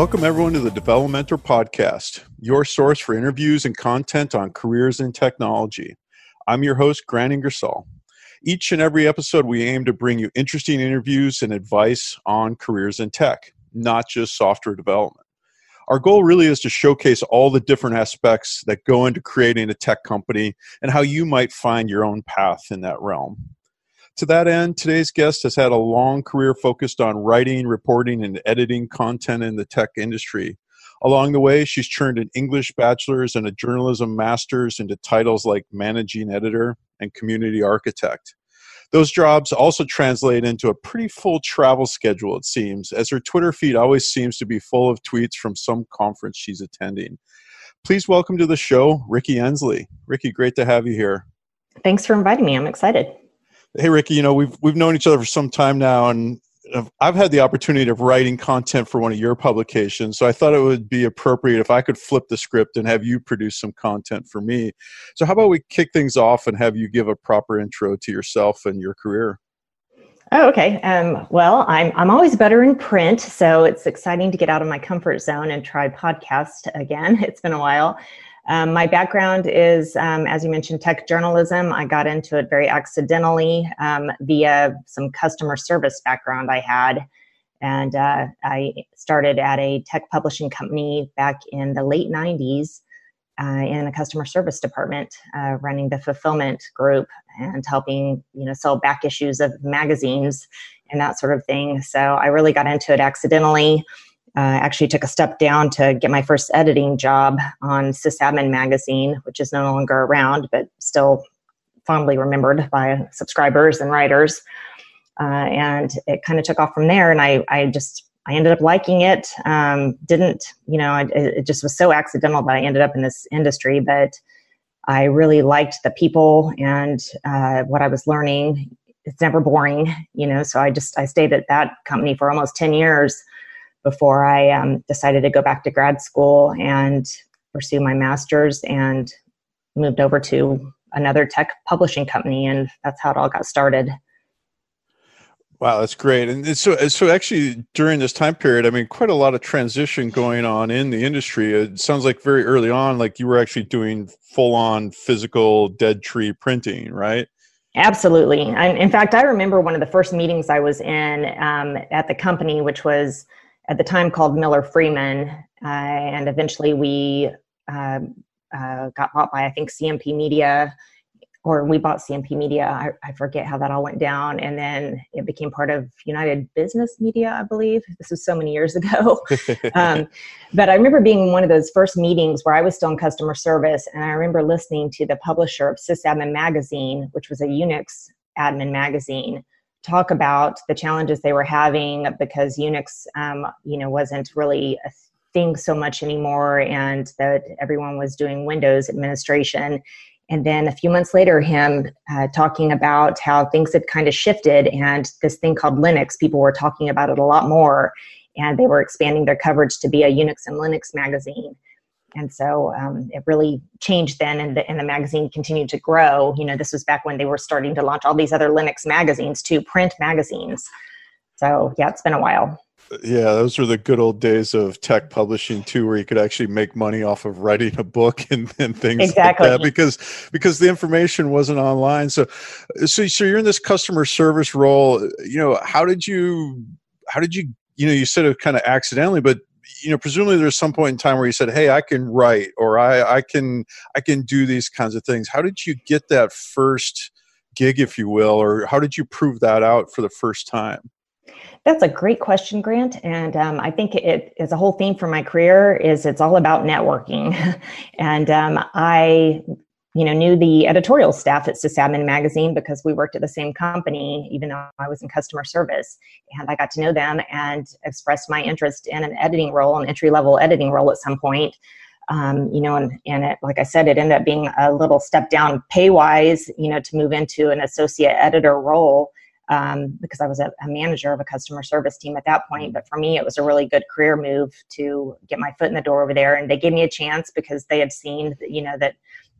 Welcome, everyone, to the Develomentor Podcast, your source for interviews and content on careers in technology. I'm your host, Grant Ingersoll. Each and every episode, we aim to bring you interesting interviews and advice on careers in tech, not just software development. Our goal really is to showcase all the different aspects that go into creating a tech company and how you might find your own path in that realm. To that end, today's guest has had a long career focused on writing, reporting, and editing content in the tech industry. Along the way, she's turned an English bachelor's and a journalism master's into titles like managing editor and community architect. Those jobs also translate into a pretty full travel schedule, it seems, as her Twitter feed always seems to be full of tweets from some conference she's attending. Please welcome to the show, Rikki Endsley. Rikki, great to have you here. Thanks for inviting me. I'm excited. Hey, Rikki, you know, we've, we've known each other for some time now, and I've had the opportunity of writing content for one of your publications, so I thought it would be appropriate if I could flip the script and have you produce some content for me. So, how about we kick things off and have you give a proper intro to yourself and your career? Oh, okay. Um, well, I'm I'm always better in print, so it's exciting to get out of my comfort zone and try podcast again. It's been a while. Um, my background is, um, as you mentioned, tech journalism. I got into it very accidentally um, via some customer service background I had. And uh, I started at a tech publishing company back in the late 90s uh, in the customer service department, uh, running the fulfillment group and helping, you know, sell back issues of magazines and that sort of thing. So I really got into it accidentally uh, actually took a step down to get my first editing job on sysadmin magazine which is no longer around but still fondly remembered by subscribers and writers. Uh, and it kind of took off from there and i, I just i ended up liking it. Um, didn't you know it, it just was so accidental that i ended up in this industry but i really liked the people and uh, what i was learning. It's never boring you know so i just i stayed at that company for almost 10 years before I um, decided to go back to grad school and pursue my master's and moved over to another tech publishing company. And that's how it all got started. Wow, that's great. And so, so actually, during this time period, I mean, quite a lot of transition going on in the industry. It sounds like very early on, like you were actually doing full-on physical dead tree printing, right? Absolutely. in fact, I remember one of the first meetings I was in um, at the company, which was at the time called Miller Freeman, uh, and eventually we uh, uh, got bought by I think CMP Media, or we bought CMP Media. I, I, forget how that all went down, and then it became part of United Business Media, I believe. This was so many years ago, um, but I remember being in one of those first meetings where I was still in customer service, and I remember listening to the publisher of Sysadmin Magazine, which was a Unix admin magazine talk about the challenges they were having because Unix, um, you know, wasn't really a thing so much anymore, and that everyone was doing Windows administration. And then a few months later, him uh, talking about how things had kind of shifted, and this thing called Linux, people were talking about it a lot more, and they were expanding their coverage to be a Unix and Linux magazine and so um, it really changed then and the, and the magazine continued to grow. You know this was back when they were starting to launch all these other linux magazines too print magazines. So yeah it's been a while. Yeah those were the good old days of tech publishing too where you could actually make money off of writing a book and, and things exactly. like that because because the information wasn't online. So so so you're in this customer service role. You know how did you how did you you know you said it kind of accidentally but you know presumably there's some point in time where you said hey i can write or i i can i can do these kinds of things. How did you get that first gig if you will or how did you prove that out for the first time? That's a great question grant and um, i think it is a whole theme for my career is it's all about networking. And um, i you know, knew the editorial staff at Sysadmin magazine because we worked at the same company, even though I was in customer service. And I got to know them and expressed my interest in an editing role, an entry level editing role at some point. Um, you know, and, and it, like I said, it ended up being a little step down pay wise, you know, to move into an associate editor role um, because I was a, a, manager of a customer service team at that point. But for me, it was a really good career move to get my foot in the door over there. And they gave me a chance because they had seen, you know, that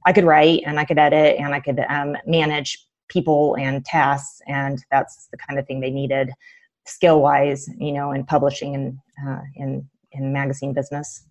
I could write and I could edit and I could um, manage people and tasks, and that's the kind of thing they needed skill wise, you know, in publishing and uh, in in magazine business.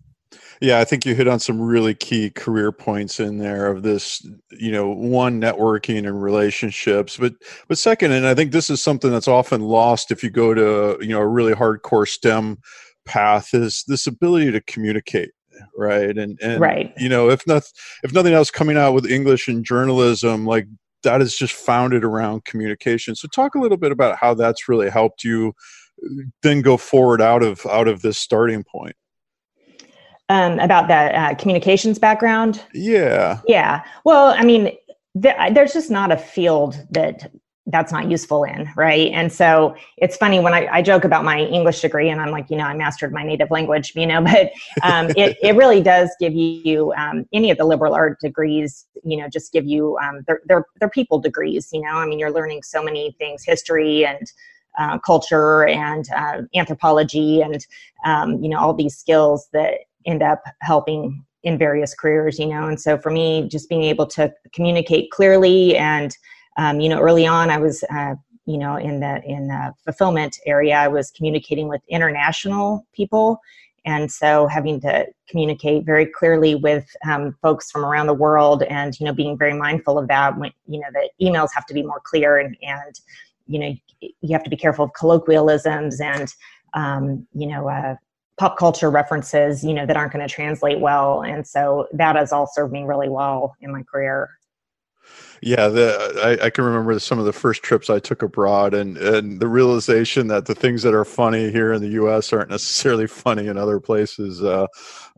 Yeah, I think you hit on some really key career points in there of this, you know, one networking and relationships, but but second, and I think this is something that's often lost if you go to, you know, a really hardcore STEM path is this ability to communicate right? And and right. you know if not if nothing else coming out with english and journalism like that is just founded around communication. So talk a little bit about how that's really helped you then go forward out of out of this starting point. Um, about that uh, communications background? Yeah. Yeah. Well i mean there's just not a field that that's not useful in right? And so it's funny when I, I, joke about my english degree and i'm like you know i mastered my native language you know but um, it, it really does give you um, any of the liberal art degrees you know just give you um, they're, they're, they're people degrees you know? I mean you're learning so many things history and uh, culture and uh, anthropology and um, you know all these skills that end up helping in various careers you know? And so for me just being able to communicate clearly and um, you know, early on, I was, uh, you know, in the in the fulfillment area, I was communicating with international people, and so having to communicate very clearly with um, folks from around the world, and you know, being very mindful of that. When you know, the emails have to be more clear, and and you know, you have to be careful of colloquialisms and um, you know. Uh, pop culture references you know that aren't going to translate well and so that has all served me really well in my career yeah, the, I, I, can remember some of the first trips I took abroad, and and the realization that the things that are funny here in the U.S. aren't necessarily funny in other places. Uh,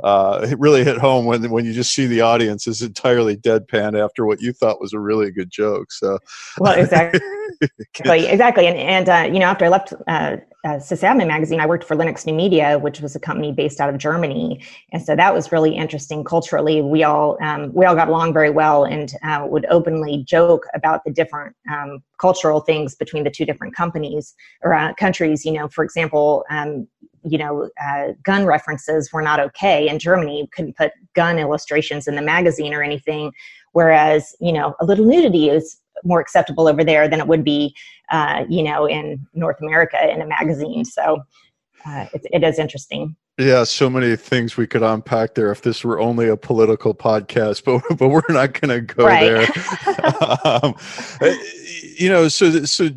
uh, it really hit home when when you just see the audience is entirely deadpan after what you thought was a really good joke. So, well, exactly, exactly, and and uh, you know, after I left uh, uh, sysadmin magazine, I worked for Linux New Media, which was a company based out of Germany, and so that was really interesting culturally. We all um, we all got along very well, and uh, would openly joke about the different um, cultural things between the two different companies or uh, countries. You know, for example, um, you know, uh, gun references were not okay in Germany. You couldn't put gun illustrations in the magazine or anything, whereas you know, a little nudity is more acceptable over there than it would be, uh, you know, in North America in a magazine. So uh, it, it is interesting. Yeah, so many things we could unpack there if this were only a political podcast, but but we're not going to go right. there. um, uh, you know, so so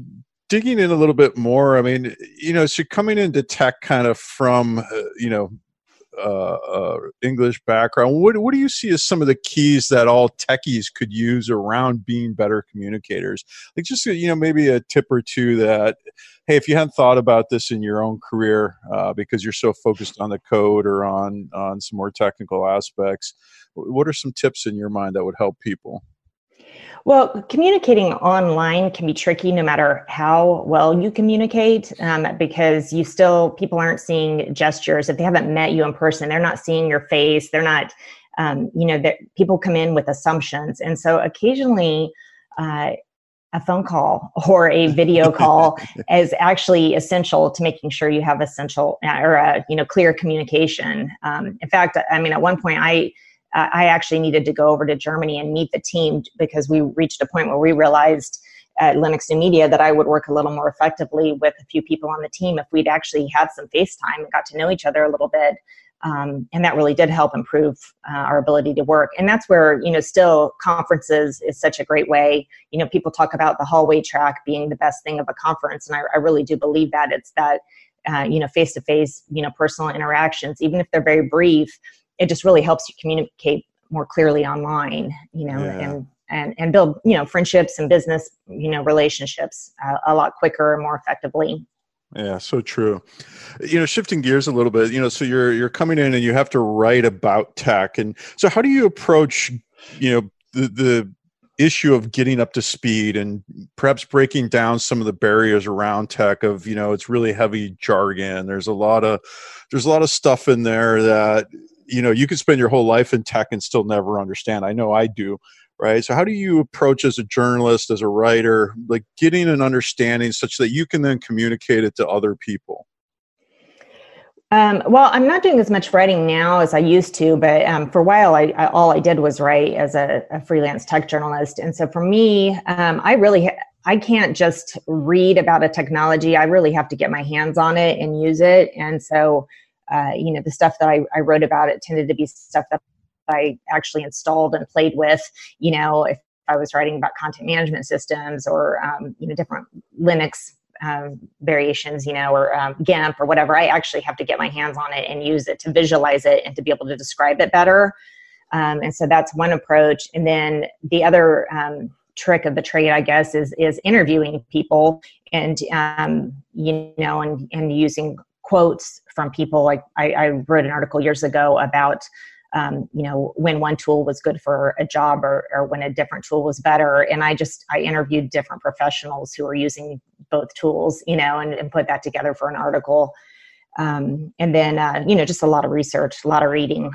digging in a little bit more. I mean, you know, so coming into tech kind of from uh, you know uh, uh, English background, what, what do you see as some of the keys that all techies could use around being better communicators? Like just you know maybe a tip or two that hey, if you hadn't thought about this in your own career uh, because you're so focused on the code or on on some more technical aspects, what are some tips in your mind that would help people? Well, communicating online can be tricky no matter how well you communicate um, because you still, people aren't seeing gestures. If they haven't met you in person, they're not seeing your face. They're not, um, you know, that people come in with assumptions. And so occasionally, uh, a phone call or a video call is actually essential to making sure you have essential uh, or a, you know clear communication. Um, in fact, I mean, at one point, I I actually needed to go over to Germany and meet the team because we reached a point where we realized at Linux New Media that I would work a little more effectively with a few people on the team if we'd actually had some FaceTime and got to know each other a little bit. Um, and that really did help improve uh, our ability to work. And that's where, you know, still conferences is such a great way. You know, people talk about the hallway track being the best thing of a conference. And I, I really do believe that it's that, uh, you know, face to face, you know, personal interactions, even if they're very brief, it just really helps you communicate more clearly online you know yeah. and and and build you know friendships and business you know relationships uh, a lot quicker and more effectively. Yeah so true. You know shifting gears a little bit you know so you're you're coming in and you have to write about tech. And so how do you approach you know the the issue of getting up to speed and perhaps breaking down some of the barriers around tech of you know it's really heavy jargon. There's a lot of there's a lot of stuff in there that you know you could spend your whole life in tech and still never understand i know i do right so how do you approach as a journalist as a writer like getting an understanding such that you can then communicate it to other people um, well, I'm not doing as much writing now as I used to, but um, for a while, I, I, all I did was write as a, a freelance tech journalist. And so for me, um, I really I can't just read about a technology. I really have to get my hands on it and use it. And so uh, you know, the stuff that I, I wrote about it tended to be stuff that I actually installed and played with. You know, if I was writing about content management systems or um, you know different Linux um, variations, you know, or um, GIMP or whatever, I actually have to get my hands on it and use it to visualize it and to be able to describe it better. Um, and so that's one approach. And then the other um, trick of the trade, I guess, is is interviewing people and you know, and and using quotes from people. Like I, I wrote an article years ago about um, you know when one tool was good for a job or, or when a different tool was better. And i just i interviewed different professionals who were using both tools you know and, and put that together for an article. Um, and then uh, you know just a lot of research a lot of reading.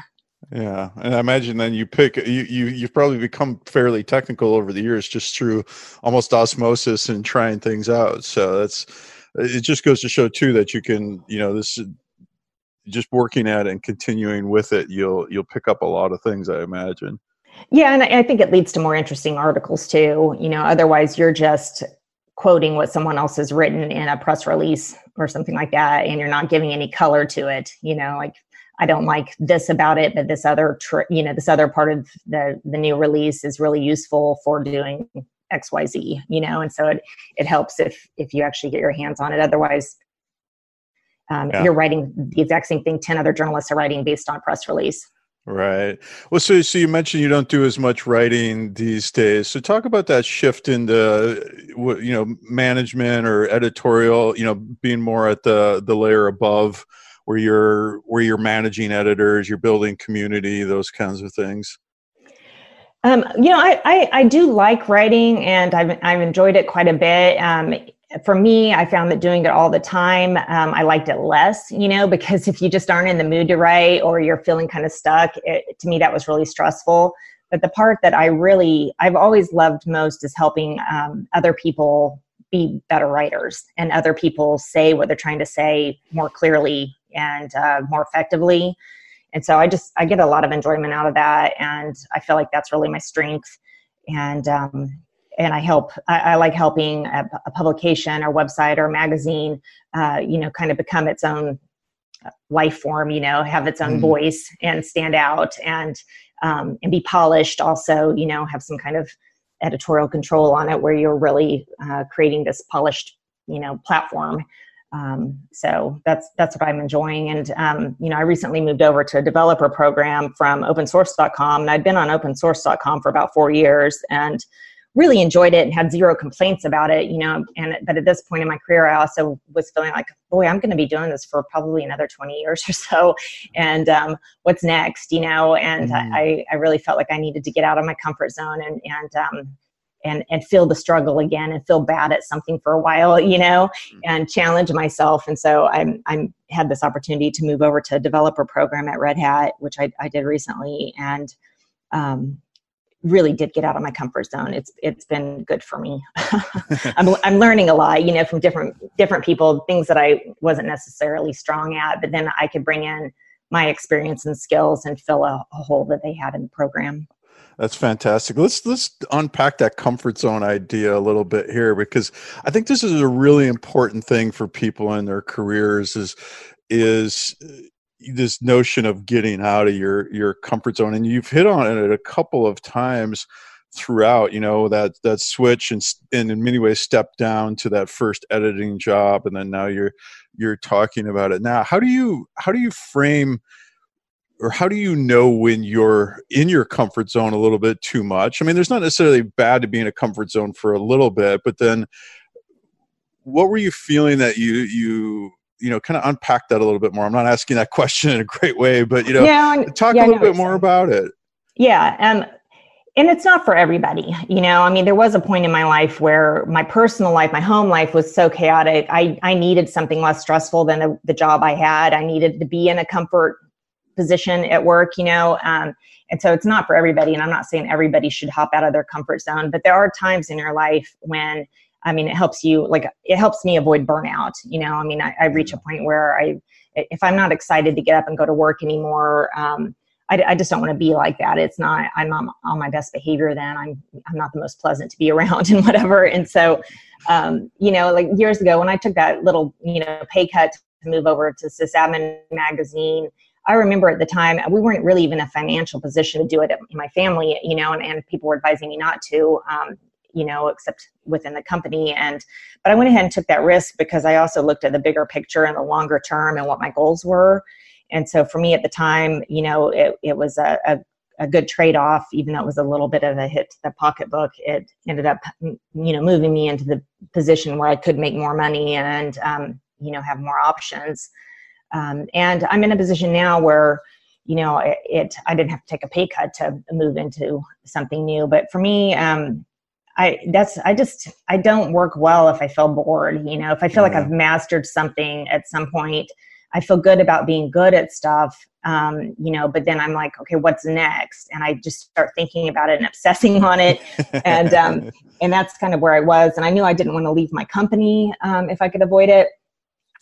Yeah and i imagine then you pick you, you you've probably become fairly technical over the years just through almost osmosis and trying things out. So that's it just goes to show too that you can you know this just working at it and continuing with it, you'll you'll pick up a lot of things, I imagine. Yeah, and I think it leads to more interesting articles too. You know, otherwise you're just quoting what someone else has written in a press release or something like that, and you're not giving any color to it. You know, like I don't like this about it, but this other, tr- you know, this other part of the the new release is really useful for doing X, Y, Z. You know, and so it it helps if if you actually get your hands on it. Otherwise, um, yeah. you're writing the exact same thing 10 other journalists are writing based on press release right well so so you mentioned you don't do as much writing these days so talk about that shift into you know management or editorial you know being more at the the layer above where you're where you're managing editors you're building community those kinds of things um, you know, I, I, I, do like writing and I've, I've enjoyed it quite a bit. Um, for me, I found that doing it all the time, um, I liked it less, you know, because if you just aren't in the mood to write or you're feeling kind of stuck, it, to me, that was really stressful. But the part that I really, I've always loved most is helping um, other people be better writers and other people say what they're trying to say more clearly and uh, more effectively. And so I just, I get a lot of enjoyment out of that. And I feel like that's really my strength. And, um, and I help. I, I like helping a, a, publication or website or magazine, uh, you know, kind of become its own life form. You know, have its own mm. voice and stand out and um, and be polished. Also, you know, have some kind of editorial control on it where you're really uh, creating this polished, you know, platform. Um, so that's that's what I'm enjoying. And um, you know, I recently moved over to a developer program from OpenSource.com, and I'd been on OpenSource.com for about four years, and really enjoyed it and had zero complaints about it, you know. And but at this point in my career, I also was feeling like, boy, I'm going to be doing this for probably another 20 years or so. And um, what's next, you know? And mm. I, I really felt like I needed to get out of my comfort zone and and um, and and feel the struggle again and feel bad at something for a while, you know, mm. and challenge myself. And so I'm I'm had this opportunity to move over to a developer program at Red Hat, which I, I did recently, and um, really did get out of my comfort zone. It's it's been good for me. I'm I'm learning a lot, you know, from different different people, things that I wasn't necessarily strong at, but then I could bring in my experience and skills and fill a, a hole that they had in the program. That's fantastic. Let's let's unpack that comfort zone idea a little bit here because I think this is a really important thing for people in their careers is is this notion of getting out of your your comfort zone and you've hit on it a couple of times throughout you know that that switch and, and in many ways step down to that first editing job and then now you're you're talking about it. Now how do you how do you frame or how do you know when you're in your comfort zone a little bit too much? I mean there's not necessarily bad to be in a comfort zone for a little bit but then what were you feeling that you you you know kind of unpack that a little bit more. I'm not asking that question in a great way but you know yeah, talk yeah, a little bit more about it. Yeah um and it's not for everybody you know? I mean there was a point in my life where my personal life my home life was so chaotic. I i needed something less stressful than the, the job i had. I needed to be in a comfort position at work you know? Um, and so it's not for everybody and i'm not saying everybody should hop out of their comfort zone but there are times in your life when I mean, it helps you, like, it helps me avoid burnout. You know, I mean, I, I reach a mm-hmm. point where I, if I'm not excited to get up and go to work anymore, um, I, I, just don't want to be like that. It's not, I'm not on my best behavior then. I'm, I'm not the most pleasant to be around and whatever. And so, um, you know, like years ago when I took that little, you know, pay cut to move over to sysadmin magazine i remember at the time we weren't really even a financial position to do it in my family you know and, and people were advising me not to um, you know except within the company. And but i went ahead and took that risk because i also looked at the bigger picture and the longer term and what my goals were. And so for me at the time you know it, it was a, a, a good trade-off even though it was a little bit of a hit to the pocketbook it ended up you know moving me into the position where i could make more money and um, you know have more options. Um, and i'm in a position now where you know it, it, i didn't have to take a pay cut to move into something new. But for me um, I that's I just I don't work well if I feel bored. You know, if I feel yeah. like I've mastered something at some point, I feel good about being good at stuff. Um, you know, but then I'm like, okay, what's next? And I just start thinking about it and obsessing on it, and um, and that's kind of where I was. And I knew I didn't want to leave my company um, if I could avoid it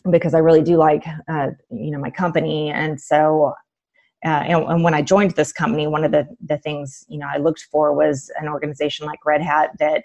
because I really do like uh, you know my company, and so uh, and, and, when I joined this company, one of the, the things you know I looked for was an organization like Red Hat that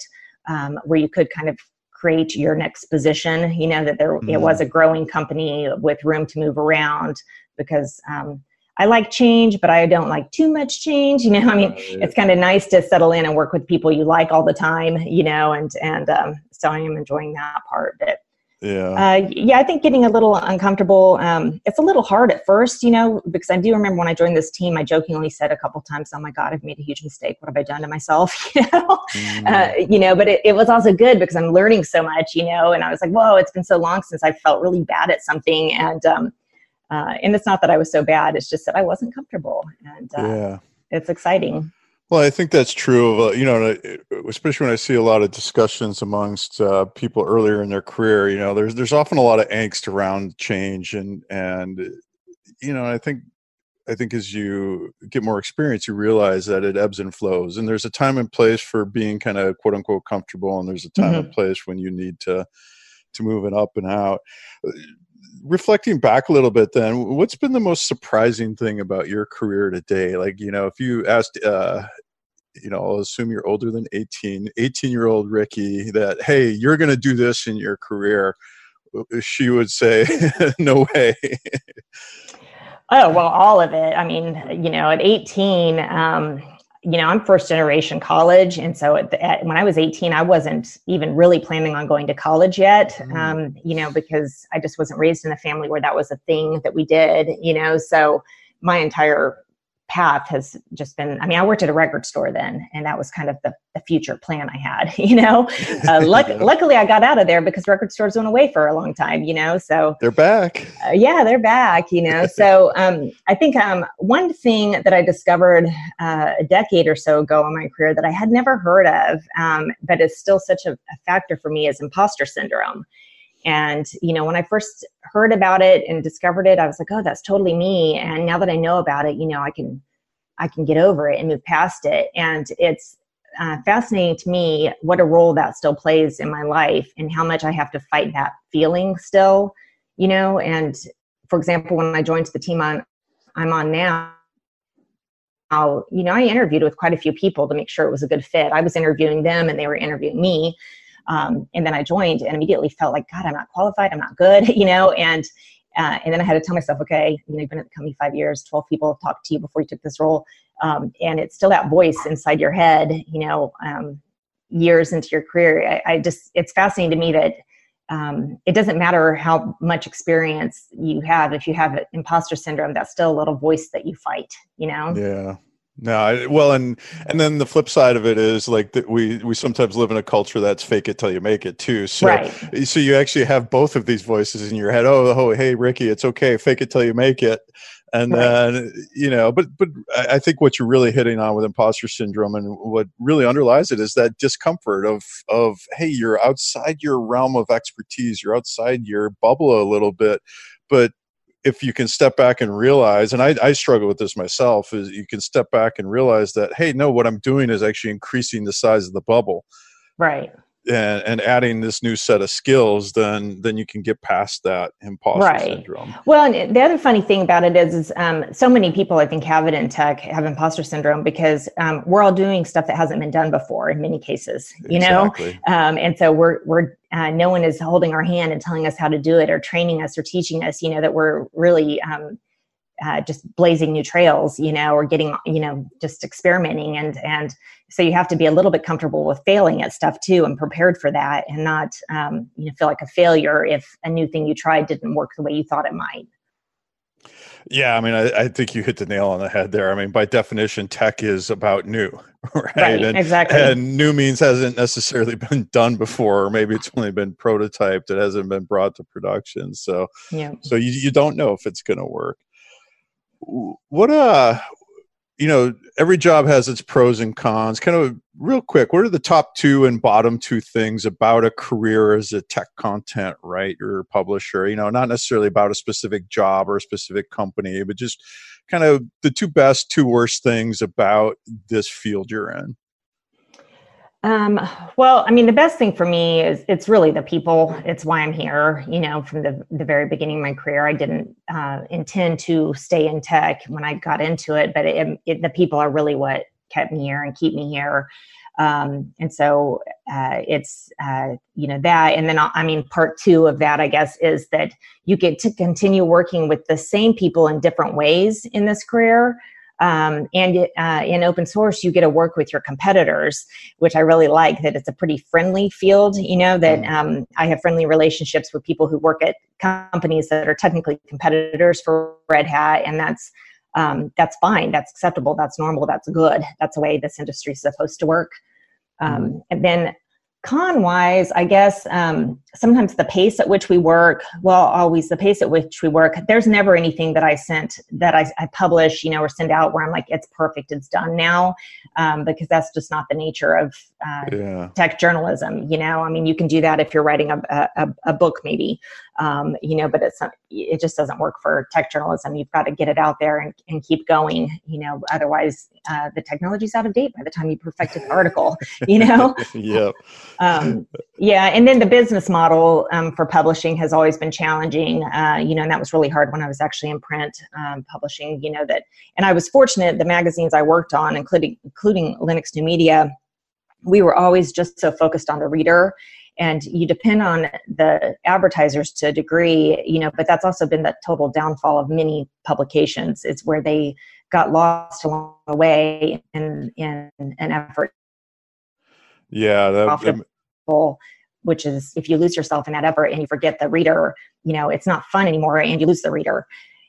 um, where you could kind of create your next position. You know that there mm. it was a growing company with room to move around because um, I like change, but I don't like too much change. You know, I mean, it's kind of nice to settle in and work with people you like all the time. You know, and and um, so I am enjoying that part. But yeah. Uh, yeah, I think getting a little uncomfortable. Um, it's a little hard at first, you know, because I do remember when I joined this team, I jokingly said a couple times, "Oh my God, I've made a huge mistake. What have I done to myself?" you know, mm. uh, you know. But it, it was also good because I'm learning so much, you know. And I was like, "Whoa, it's been so long since I felt really bad at something." And um, uh, and it's not that I was so bad; it's just that I wasn't comfortable, and uh, yeah, it's exciting. Well, I think that's true of uh, you know, uh, especially when I see a lot of discussions amongst uh, people earlier in their career. You know, there's there's often a lot of angst around change, and and you know, I think I think as you get more experience, you realize that it ebbs and flows, and there's a time and place for being kind of quote unquote comfortable, and there's a time mm-hmm. and place when you need to to move it up and out. Reflecting back a little bit, then, what's been the most surprising thing about your career today? Like, you know, if you asked uh, you know, I'll assume you're older than 18, 18 year old Rikki, that, hey, you're going to do this in your career, she would say, no way. oh, well, all of it. I mean, you know, at 18, um, you know, I'm first generation college. And so at the, at, when I was 18, I wasn't even really planning on going to college yet, mm. um, you know, because I just wasn't raised in a family where that was a thing that we did, you know. So my entire path has just been i mean i worked at a record store then and that was kind of the, the future plan i had you know? Uh, luck, yeah. luckily i got out of there because record stores went away for a long time you know? So they're back. uh, yeah they're back you know? So um, i think um, one thing that i discovered uh, a decade or so ago in my career that i had never heard of um, but is still such a, a factor for me is imposter syndrome and, you know, when I first heard about it and discovered it, I was like, oh, that's totally me. And now that I know about it, you know, I can, I can get over it and move past it. And it's uh, fascinating to me what a role that still plays in my life and how much I have to fight that feeling still, you know. And for example, when I joined the team on, I'm on now, I'll, you know, I interviewed with quite a few people to make sure it was a good fit. I was interviewing them and they were interviewing me. Um, and then I joined and immediately felt like, God, I'm not qualified. I'm not good, you know, and, uh, and then I had to tell myself, okay, you know, you've been at the company five years, 12 people have talked to you before you took this role. Um, and it's still that voice inside your head, you know, um, years into your career. I, I, just, it's fascinating to me that um, it doesn't matter how much experience you have. If you have imposter syndrome, that's still a little voice that you fight, you know? Yeah. No, I, well, and and then the flip side of it is like that we we sometimes live in a culture that's fake it till you make it too. So right. so you actually have both of these voices in your head. Oh, oh, hey, Rikki, it's okay, fake it till you make it. And right. then you know, but but I think what you're really hitting on with imposter syndrome and what really underlies it is that discomfort of of hey, you're outside your realm of expertise, you're outside your bubble a little bit, but if you can step back and realize, and I, I, struggle with this myself, is you can step back and realize that, hey, no, what I'm doing is actually increasing the size of the bubble. Right. And, and adding this new set of skills, then then you can get past that imposter right. syndrome. Well, and the other funny thing about it is, is um, so many people I think have it in tech have imposter syndrome because um, we're all doing stuff that hasn't been done before in many cases, you exactly. know. Um, and so we're we're uh, no one is holding our hand and telling us how to do it or training us or teaching us you know that we're really um, uh, just blazing new trails you know or getting you know just experimenting and and so you have to be a little bit comfortable with failing at stuff too and prepared for that and not um, you know feel like a failure if a new thing you tried didn't work the way you thought it might yeah, I mean, I, I, think you hit the nail on the head there. I mean, by definition, tech is about new, right? right and, exactly. And new means hasn't necessarily been done before, or maybe it's only been prototyped. It hasn't been brought to production. So, yeah. So you, you don't know if it's going to work. What uh, you know, every job has its pros and cons. Kind of real quick, what are the top two and bottom two things about a career as a tech content writer or publisher? You know, not necessarily about a specific job or a specific company, but just kind of the two best, two worst things about this field you're in. Um, well, I mean, the best thing for me is it's really the people. It's why I'm here. You know, from the the very beginning of my career, I didn't uh, intend to stay in tech when I got into it, but it, it, the people are really what kept me here and keep me here. Um, and so uh, it's uh, you know that, and then I mean, part two of that, I guess, is that you get to continue working with the same people in different ways in this career. Um, and uh, in open source, you get to work with your competitors, which I really like. That it's a pretty friendly field. You know that mm. um, I have friendly relationships with people who work at companies that are technically competitors for Red Hat, and that's um, that's fine. That's acceptable. That's normal. That's good. That's the way this industry is supposed to work. Um, mm. And then con wise i guess um, sometimes the pace at which we work well always the pace at which we work there's never anything that i sent that i, I publish you know or send out where i'm like it's perfect it's done now um, because that's just not the nature of uh, yeah. tech journalism you know? I mean you can do that if you're writing a, a, a book maybe um, you know but it's it just doesn't work for tech journalism. You've got to get it out there and, and keep going you know? Otherwise uh, the technology's out of date by the time you perfect an article you know? Yep. Um, yeah, and then the business model um, for publishing has always been challenging. Uh, you know, and that was really hard when I was actually in print um, publishing. You know that, and I was fortunate. The magazines I worked on, including including Linux New Media, we were always just so focused on the reader and you depend on the advertisers to a degree you know but that's also been the total downfall of many publications it's where they got lost along the way in in an effort yeah that, that, which is if you lose yourself in that effort and you forget the reader you know it's not fun anymore and you lose the reader.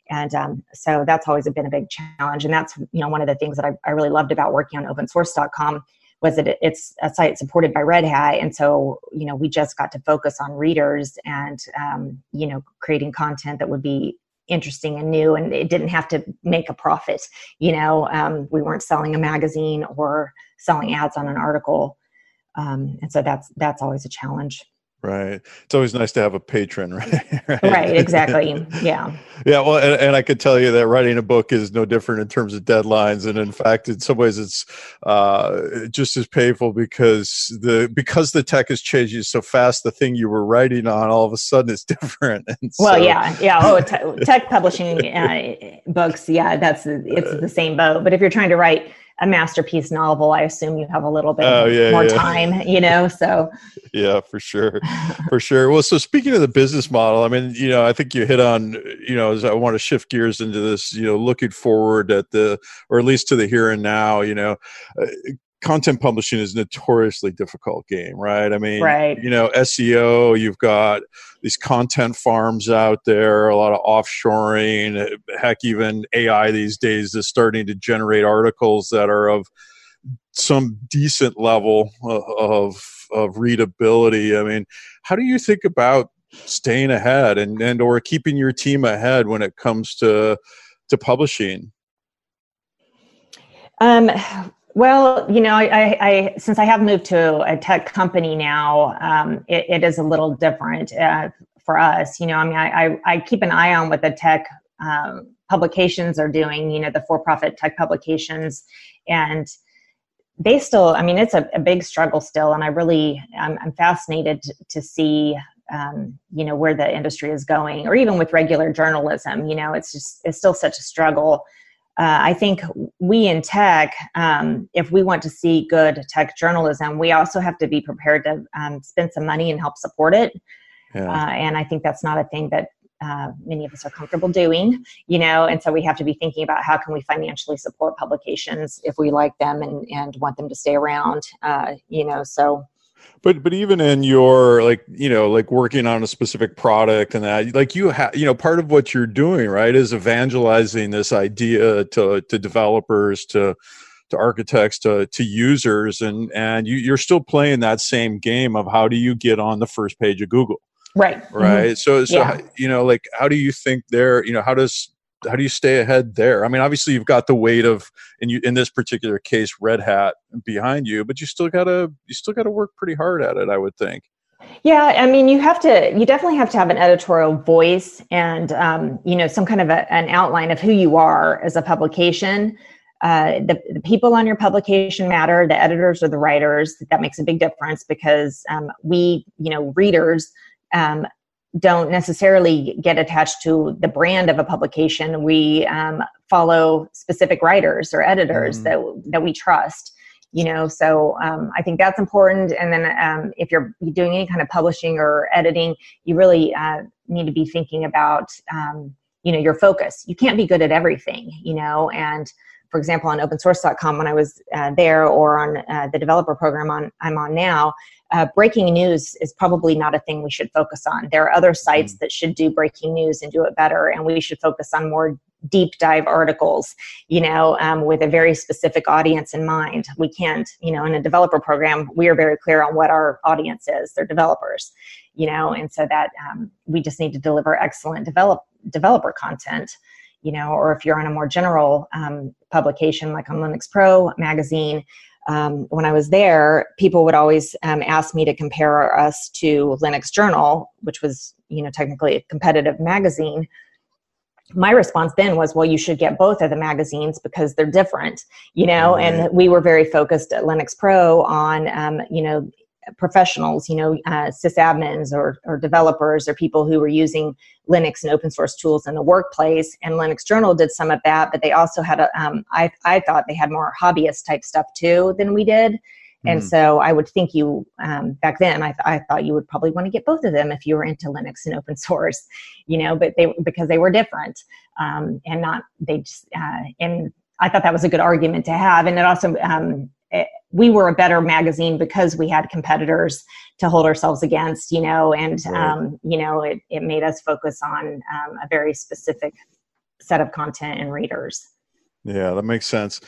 And um, so that's always been a big challenge. And that's you know one of the things that I, I really loved about working on opensource.com was that it's a site supported by red hat. And so you know we just got to focus on readers and um, you know creating content that would be interesting and new. And it didn't have to make a profit you know um, we weren't selling a magazine or selling ads on an article um, and so that's that's always a challenge. Right. It's always nice to have a patron right? Right, right exactly. Yeah. Yeah well and, and, i could tell you that writing a book is no different in terms of deadlines. And in fact in some ways it's uh, just as painful because the because the tech is changing so fast the thing you were writing on all of a sudden is different. And well so, yeah. Yeah. Oh te- tech publishing uh, books. Yeah that's it's the same boat. But if you're trying to write a masterpiece novel, I assume you have a little bit oh, yeah, more yeah. time, you know. So yeah, for sure, for sure. Well, so speaking of the business model, I mean, you know, I think you hit on, you know, as I want to shift gears into this, you know, looking forward at the, or at least to the here and now, you know, uh, content publishing is notoriously difficult game, right? I mean, right. you know, SEO, you've got these content farms out there, a lot of offshoring, heck, even AI these days is starting to generate articles that are of some decent level of of readability. I mean, how do you think about staying ahead and, and or keeping your team ahead when it comes to to publishing? Um, well, you know, I, I, since I have moved to a tech company now, um, it, it is a little different uh, for us. You know, I mean, I, I, keep an eye on what the tech um, publications are doing. You know, the for-profit tech publications, and they still. I mean, it's a, a big struggle still, and I really, I'm, I'm fascinated to see. Um, you know where the industry is going, or even with regular journalism. You know, it's just it's still such a struggle uh, I think we in tech, um, if we want to see good tech journalism, we also have to be prepared to um, spend some money and help support it. Yeah. Uh, and I think that's not a thing that uh, many of us are comfortable doing, you know, and so we have to be thinking about how can we financially support publications if we like them and, and want them to stay around, uh, you know, so but but even in your like you know like working on a specific product and that like you have you know part of what you're doing right is evangelizing this idea to to developers to to architects to to users and and you, you're still playing that same game of how do you get on the first page of google right right mm-hmm. so so yeah. you know like how do you think there you know how does how do you stay ahead there? I mean, obviously you've got the weight of in you in this particular case, Red Hat behind you, but you still gotta you still gotta work pretty hard at it, I would think. Yeah, I mean, you have to, you definitely have to have an editorial voice and, um, you know, some kind of a, an outline of who you are as a publication. Uh, the, the, people on your publication matter, the editors or the writers. That makes a big difference because um, we, you know, readers um, don't necessarily get attached to the brand of a publication. We um, follow specific writers or editors mm. that that we trust. You know, so um, I think that's important. And then um, if you're doing any kind of publishing or editing, you really uh, need to be thinking about um, you know your focus. You can't be good at everything. You know, and for example, on opensource.com when I was uh, there, or on uh, the developer program on I'm on now, uh, breaking news is probably not a thing we should focus on. There are other sites mm. that should do breaking news and do it better, and we should focus on more deep dive articles, you know, um, with a very specific audience in mind. We can't, you know, in a developer program, we are very clear on what our audience is. They're developers, you know, and so that um, we just need to deliver excellent develop developer content you know, or if you're on a more general um, publication like on Linux Pro magazine, um, when I was there, people would always um, ask me to compare us to Linux Journal, which was, you know, technically a competitive magazine. My response then was, well, you should get both of the magazines because they're different, you know, right. and we were very focused at Linux Pro on, um, you know, professionals, you know, uh, sysadmins or, or developers or people who were using Linux and open source tools in the workplace. And Linux Journal did some of that, but they also had a, um, I, I thought they had more hobbyist type stuff too than we did. And mm so I would think you, um, back then, I, th- I thought you would probably want to get both of them if you were into Linux and open source, you know, but they, because they were different um, and not, they just, uh, and I thought that was a good argument to have. And it also, um, we were a better magazine because we had competitors to hold ourselves against, you know, and, right. um, you know, it, it made us focus on um, a very specific set of content and readers. Yeah, that makes sense.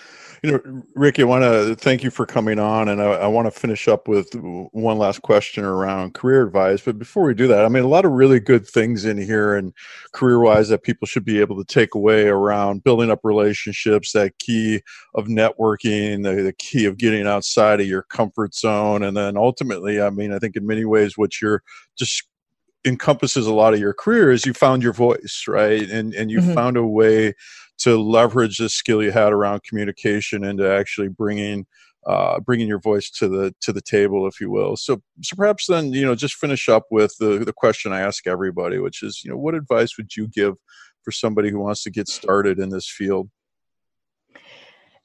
You know, Rikki, I want to thank you for coming on, and I, I, want to finish up with one last question around career advice. But before we do that, I mean, a lot of really good things in here and career-wise that people should be able to take away around building up relationships, that key of networking, the, the key of getting outside of your comfort zone, and then ultimately, I mean, I think in many ways, what you're just encompasses a lot of your career is you found your voice, right? And and you mm-hmm. found a way to leverage this skill you had around communication into actually bringing uh, bringing your voice to the to the table, if you will. So, so perhaps then you know just finish up with the the question I ask everybody, which is you know what advice would you give for somebody who wants to get started in this field?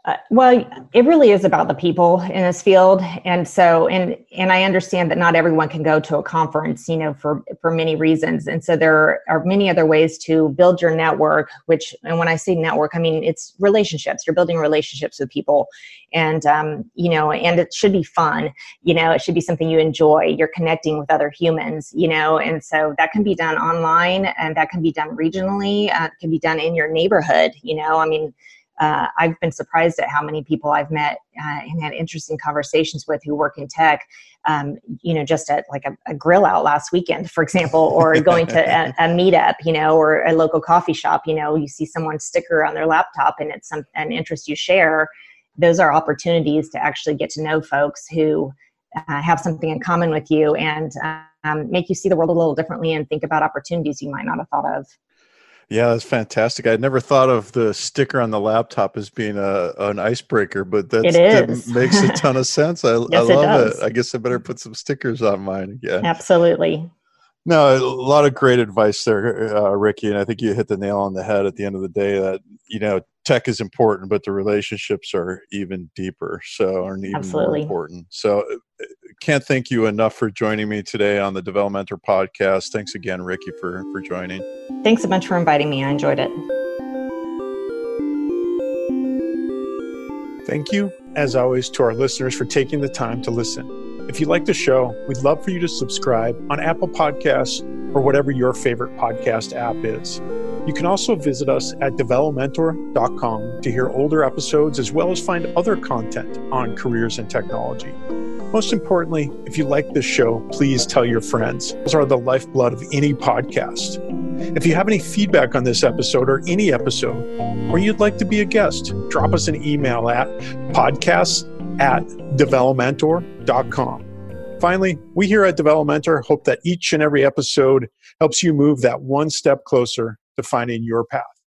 Uh, well, it really is about the people in this field, and so and and I understand that not everyone can go to a conference, you know, for for many reasons, and so there are many other ways to build your network. Which, and when I say network, I mean it's relationships. You're building relationships with people, and um, you know, and it should be fun. You know, it should be something you enjoy. You're connecting with other humans, you know, and so that can be done online, and that can be done regionally. Uh, it can be done in your neighborhood. You know, I mean uh, I've been surprised at how many people I've met uh, and had interesting conversations with who work in tech. Um, you know, just at like a, a, grill out last weekend, for example, or going to a, a, meetup, you know, or a local coffee shop. You know, you see someone's sticker on their laptop and it's some an interest you share. Those are opportunities to actually get to know folks who uh, have something in common with you and um, make you see the world a little differently and think about opportunities you might not have thought of. Yeah, that's fantastic. I'd never thought of the sticker on the laptop as being a an icebreaker, but that makes a ton of sense. I, yes, I love it, it, I guess I better put some stickers on mine again. Absolutely. No, a lot of great advice there, uh, Rikki, and I think you hit the nail on the head at the end of the day. That you know, tech is important, but the relationships are even deeper. So, are even Absolutely. more important. So, uh, can't thank you enough for joining me today on the Develomentor podcast. Thanks again, Rikki, for for joining. Thanks so much for inviting me. I enjoyed it. Thank you, as always, to our listeners for taking the time to listen. If you like the show, we'd love for you to subscribe on Apple Podcasts or whatever your favorite podcast app is. You can also visit us at develomentor.com to hear older episodes as well as find other content on careers and technology. Most importantly, if you like this show, please tell your friends. Those are the lifeblood of any podcast. If you have any feedback on this episode or any episode, or you'd like to be a guest, drop us an email at podcasts at develomentor.com. Finally, we here at Develomentor hope that each and every episode helps you move that one step closer to finding your path.